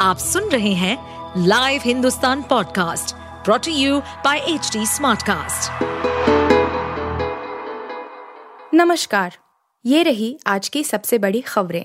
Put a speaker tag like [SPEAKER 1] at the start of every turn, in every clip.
[SPEAKER 1] आप सुन रहे हैं live Hindustan podcast brought to you by H smartcast.
[SPEAKER 2] नमस्कार, ये रही आज की सबसे बड़ी खबरें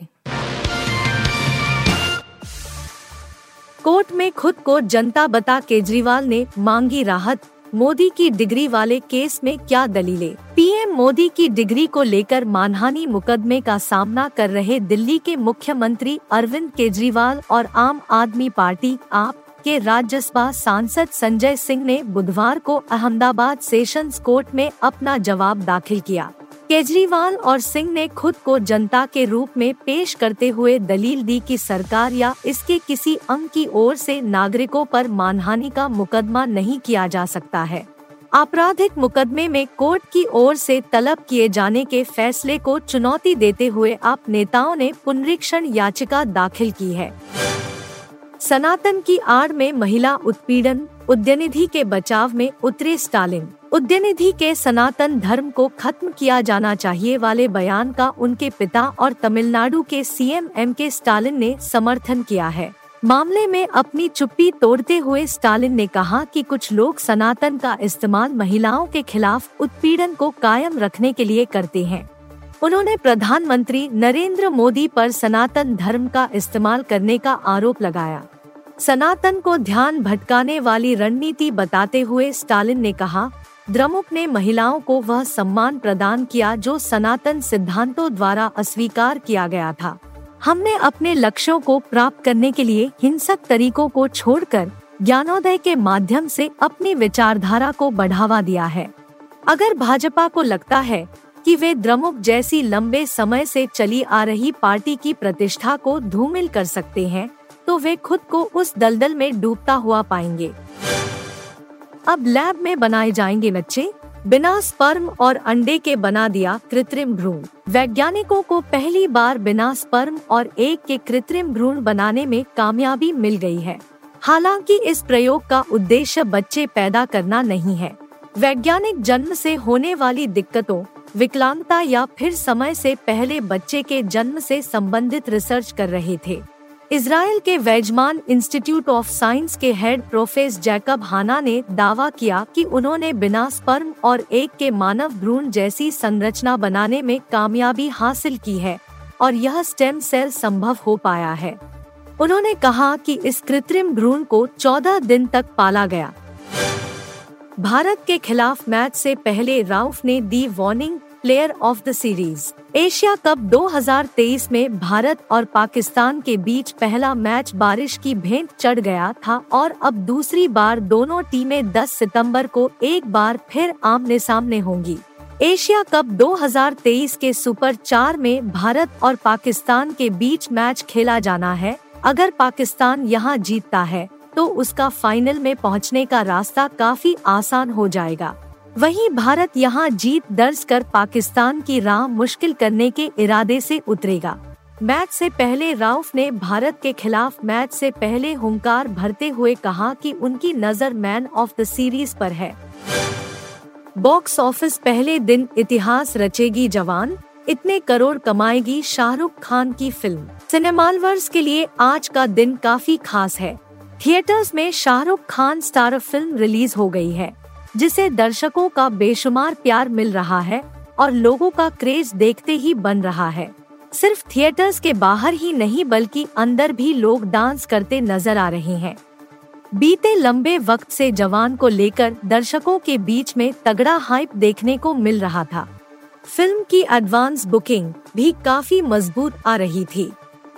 [SPEAKER 2] कोर्ट में खुद को जनता बता केजरीवाल ने मांगी राहत मोदी की डिग्री वाले केस में क्या दलीलें? पीएम मोदी की डिग्री को लेकर मानहानि मुकदमे का सामना कर रहे दिल्ली के मुख्यमंत्री अरविंद केजरीवाल और आम आदमी पार्टी, आप, के राज्यसभा सांसद संजय सिंह ने बुधवार को अहमदाबाद सेशंस कोर्ट में अपना जवाब दाखिल किया। केजरीवाल और सिंह ने खुद को जनता के रूप में पेश करते हुए दलील दी कि सरकार या इसके किसी अंग की ओर से नागरिकों पर मानहानि का मुकदमा नहीं किया जा सकता है। आपराधिक मुकदमे में कोर्ट की ओर से तलब किए जाने के फैसले को चुनौती देते हुए आप नेताओं ने पुनरीक्षण याचिका दाखिल की है। सनातन की आड़ में महिला उत्पीड़न उद्यनिधि के बचाव में उतरे स्टालिन। उद्यनिधि के सनातन धर्म को खत्म किया जाना चाहिए वाले बयान का उनके पिता और तमिलनाडु के सीएम एम के स्टालिन ने समर्थन किया है। मामले में अपनी चुप्पी तोड़ते हुए स्टालिन ने कहा कि कुछ लोग सनातन का इस्तेमाल महिलाओं के खिलाफ उत्पीड़न को कायम रखने के लिए करते हैं। उन्होंने प्रधानमंत्री नरेंद्र मोदी पर सनातन धर्म का इस्तेमाल करने का आरोप लगाया। सनातन को ध्यान भटकाने वाली रणनीति बताते हुए स्टालिन ने कहा, द्रमुक ने महिलाओं को वह सम्मान प्रदान किया जो सनातन सिद्धांतों द्वारा अस्वीकार किया गया था। हमने अपने लक्ष्यों को प्राप्त करने के लिए हिंसक तरीकों को छोड़कर ज्ञानोदय के माध्यम से अपनी विचारधारा को बढ़ावा दिया है। अगर भाजपा को लगता है कि वे द्रमुक जैसी लंबे समय से चली आ रही पार्टी की प्रतिष्ठा को धूमिल कर सकते हैं तो वे खुद को उस दलदल में डूबता हुआ पाएँगे। अब लैब में बनाए जाएँगे बच्चे। बिना स्पर्म और अंडे के बना दिया कृत्रिम भ्रूण। वैज्ञानिकों को पहली बार बिना स्पर्म और एक के कृत्रिम भ्रूण बनाने में कामयाबी मिल गई है। हालाँकि इस प्रयोग का उद्देश्य बच्चे पैदा करना नहीं है। वैज्ञानिक जन्म से होने वाली दिक्कतों, विकलांगता या फिर समय से पहले बच्चे के जन्म से संबंधित रिसर्च कर रहे थे। इसराइल के वेजमान इंस्टीट्यूट ऑफ़ साइंस के हेड प्रोफेसर जैकब हाना ने दावा किया कि उन्होंने बिना स्पर्म और एक के मानव भ्रूण जैसी संरचना बनाने में कामयाबी हासिल की है और यह स्टेम सेल संभव हो पाया है। उन्होंने कहा कि इस कृत्रिम भ्रूण को 14 दिन तक पाला गया। भारत के खिलाफ मैच से पहले राउफ ने दी warning player of the series Asia cup 2023 में भारत और पाकिस्तान के बीच पहला मैच बारिश की भेंट चढ़ गया था और अब दूसरी बार दोनों टीमें 10 सितंबर को एक बार फिर आमने सामने होंगी एशिया कप 2023 के सुपर चार में भारत और पाकिस्तान के बीच मैच खेला जाना है। अगर पाकिस्तान यहाँ जीतता है तो उसका फाइनल में पहुँचने का रास्ता काफ़ी आसान हो जाएगा। वहीं भारत यहाँ जीत दर्ज कर पाकिस्तान की राह मुश्किल करने के इरादे से उतरेगा। मैच से पहले राउफ ने भारत के खिलाफ मैच से पहले हुंकार भरते हुए कहा कि उनकी नज़र मैन ऑफ़ द सीरीज़ पर है। बॉक्स ऑफ़िस पहले दिन इतिहास रचेगी जवान, इतने करोड़ कमाएगी शाहरुख खान की फ़िल्म। सिनेमालवर्स के लिए आज का दिन काफ़ी खास है। थिएटर्स में Shahrukh Khan star film release हो गई है। जिसे दर्शकों का बेशुमार प्यार मिल रहा है और लोगों का क्रेज देखते ही बन रहा है। सिर्फ़ थिएटर्स के बाहर ही नहीं, बल्कि अंदर भी लोग डांस करते नज़र आ रहे हैं। बीते लंबे वक्त से जवान को लेकर दर्शकों के बीच में तगड़ा हाइप देखने को मिल रहा था। फ़िल्म की एडवांस बुकिंग भी काफ़ी मज़बूत आ रही थी।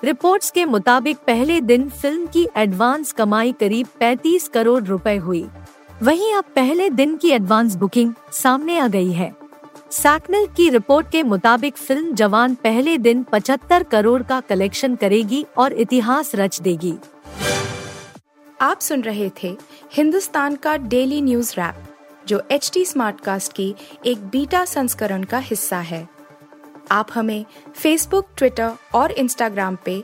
[SPEAKER 2] रिपोर्ट्स के मुताबिक पहले दिन फ़िल्म की एडवांस कमाई करीब 35 करोड़ रुपए हुई। वहीं अब पहले दिन की एडवांस बुकिंग सामने आ गई है। सैकनल की रिपोर्ट के मुताबिक फ़िल्म जवान पहले दिन 75 करोड़ का कलेक्शन करेगी और इतिहास रच देगी। आप सुन रहे थे हिंदुस्तान का डेली न्यूज़ रैप जो एच टी स्मार्ट कास्ट की एक बीटा संस्करण का हिस्सा है। आप हमें फेसबुक ट्विटर और इंस्टाग्राम पे